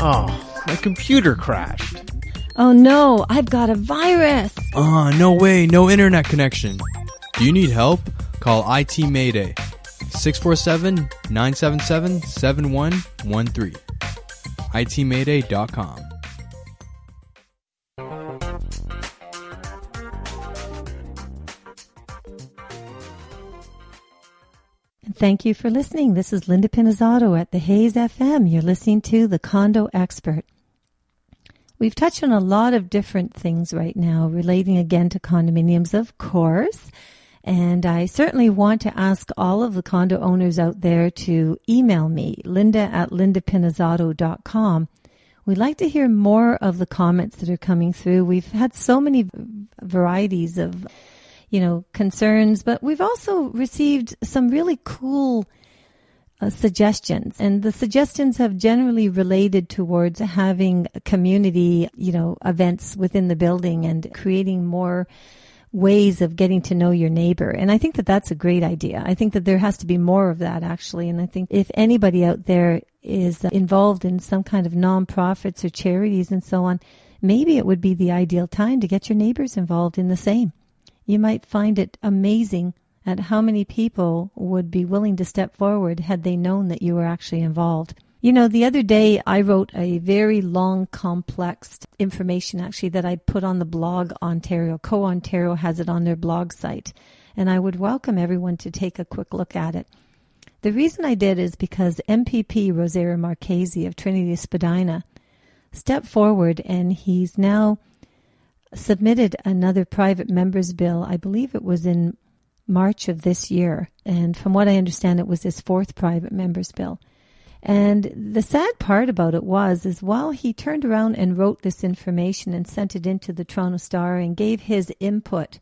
Oh, my computer crashed. Oh no, I've got a virus. Ah, no way, no internet connection. Do you need help? Call IT Mayday 647 977 7113. ITMayday.com. Thank you for listening. This is Linda Pinizzotto at the Hayes FM. You're listening to The Condo Expert. We've touched on a lot of different things right now relating again to condominiums, of course. And I certainly want to ask all of the condo owners out there to email me, linda at lindapinizzotto.com. We'd like to hear more of the comments that are coming through. We've had so many varieties of you know, concerns, but we've also received some really cool uh, suggestions. And the suggestions have generally related towards having community, you know, events within the building and creating more ways of getting to know your neighbor. And I think that that's a great idea. I think that there has to be more of that actually. And I think if anybody out there is involved in some kind of nonprofits or charities and so on, maybe it would be the ideal time to get your neighbors involved in the same you might find it amazing at how many people would be willing to step forward had they known that you were actually involved. You know, the other day I wrote a very long, complex information actually that I put on the blog Ontario. Co Ontario has it on their blog site. And I would welcome everyone to take a quick look at it. The reason I did is because MPP Rosario Marchese of Trinity Spadina stepped forward and he's now submitted another private members bill. I believe it was in March of this year. And from what I understand, it was his fourth private members bill. And the sad part about it was, is while he turned around and wrote this information and sent it into the Toronto Star and gave his input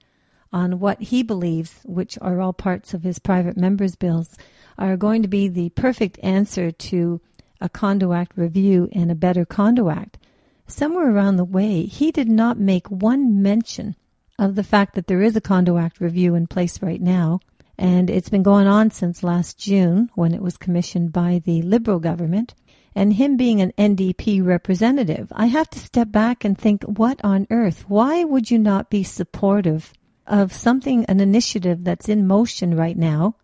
on what he believes, which are all parts of his private members bills, are going to be the perfect answer to a Condo Act review and a better Condo Act somewhere around the way, he did not make one mention of the fact that there is a Condo Act review in place right now. And it's been going on since last June when it was commissioned by the Liberal government. And him being an NDP representative, I have to step back and think, what on earth? Why would you not be supportive of something, an initiative that's in motion right now,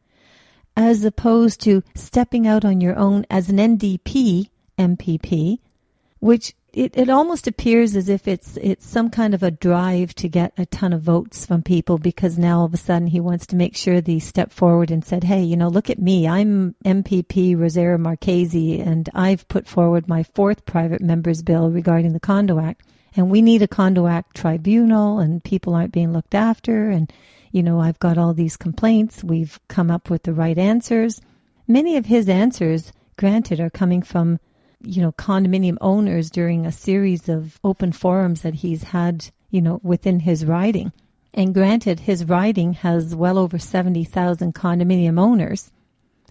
as opposed to stepping out on your own as an NDP MPP, which it, it almost appears as if it's it's some kind of a drive to get a ton of votes from people because now all of a sudden he wants to make sure they step forward and said, Hey, you know, look at me. I'm MPP Rosario Marchese and I've put forward my fourth private members bill regarding the Condo Act. And we need a Condo Act tribunal and people aren't being looked after and you know, I've got all these complaints. We've come up with the right answers. Many of his answers, granted, are coming from you know, condominium owners during a series of open forums that he's had, you know, within his riding. And granted, his riding has well over 70,000 condominium owners,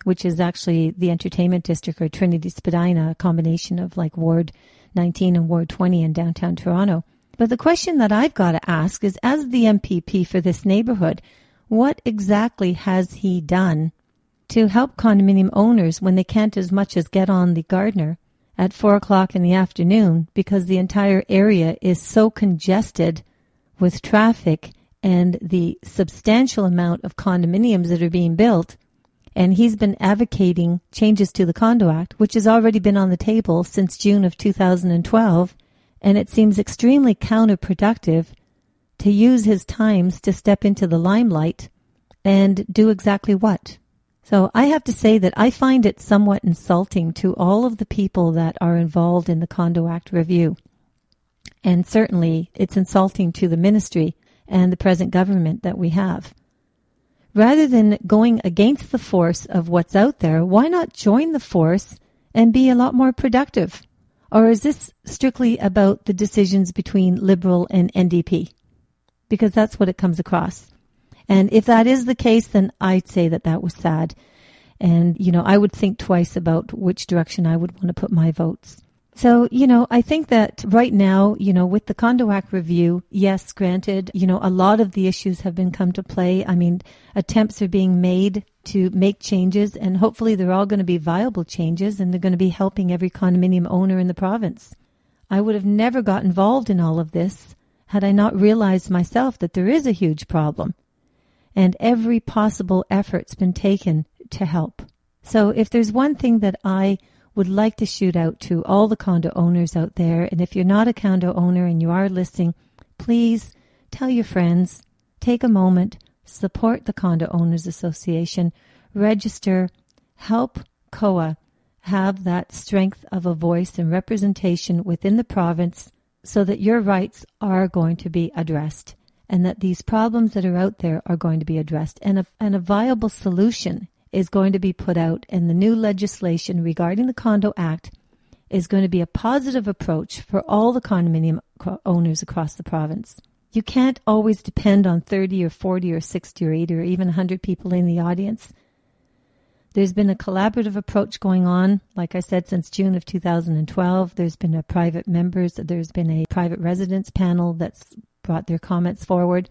which is actually the entertainment district or Trinity Spadina, a combination of like Ward 19 and Ward 20 in downtown Toronto. But the question that I've got to ask is as the MPP for this neighborhood, what exactly has he done to help condominium owners when they can't as much as get on the Gardiner at four o'clock in the afternoon because the entire area is so congested with traffic and the substantial amount of condominiums that are being built. And he's been advocating changes to the Condo Act, which has already been on the table since June of 2012. And it seems extremely counterproductive to use his times to step into the limelight and do exactly what? So I have to say that I find it somewhat insulting to all of the people that are involved in the Condo Act review. And certainly it's insulting to the ministry and the present government that we have. Rather than going against the force of what's out there, why not join the force and be a lot more productive? Or is this strictly about the decisions between Liberal and NDP? Because that's what it comes across. And if that is the case, then I'd say that that was sad. And, you know, I would think twice about which direction I would want to put my votes. So, you know, I think that right now, you know, with the Condo Act review, yes, granted, you know, a lot of the issues have been come to play. I mean, attempts are being made to make changes, and hopefully they're all going to be viable changes and they're going to be helping every condominium owner in the province. I would have never got involved in all of this had I not realized myself that there is a huge problem. And every possible effort's been taken to help. So if there's one thing that I would like to shoot out to all the condo owners out there, and if you're not a condo owner and you are listening, please tell your friends, take a moment, support the Condo Owners Association, register, help COA have that strength of a voice and representation within the province so that your rights are going to be addressed and that these problems that are out there are going to be addressed and a, and a viable solution is going to be put out and the new legislation regarding the Condo Act is going to be a positive approach for all the condominium owners across the province. You can't always depend on 30 or 40 or 60 or 80 or even 100 people in the audience. There's been a collaborative approach going on, like I said, since June of 2012. There's been a private members, there's been a private residence panel that's brought their comments forward.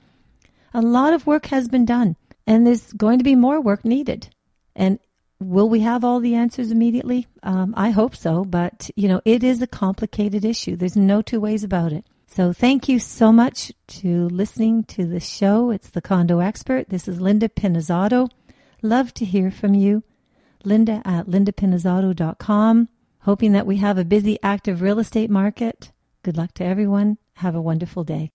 A lot of work has been done, and there's going to be more work needed. And will we have all the answers immediately? Um, I hope so, but you know, it is a complicated issue. There's no two ways about it. So thank you so much to listening to the show. It's the Condo Expert. This is Linda Pinizzotto. Love to hear from you. Linda at lindapinizzotto.com. Hoping that we have a busy, active real estate market. Good luck to everyone. Have a wonderful day.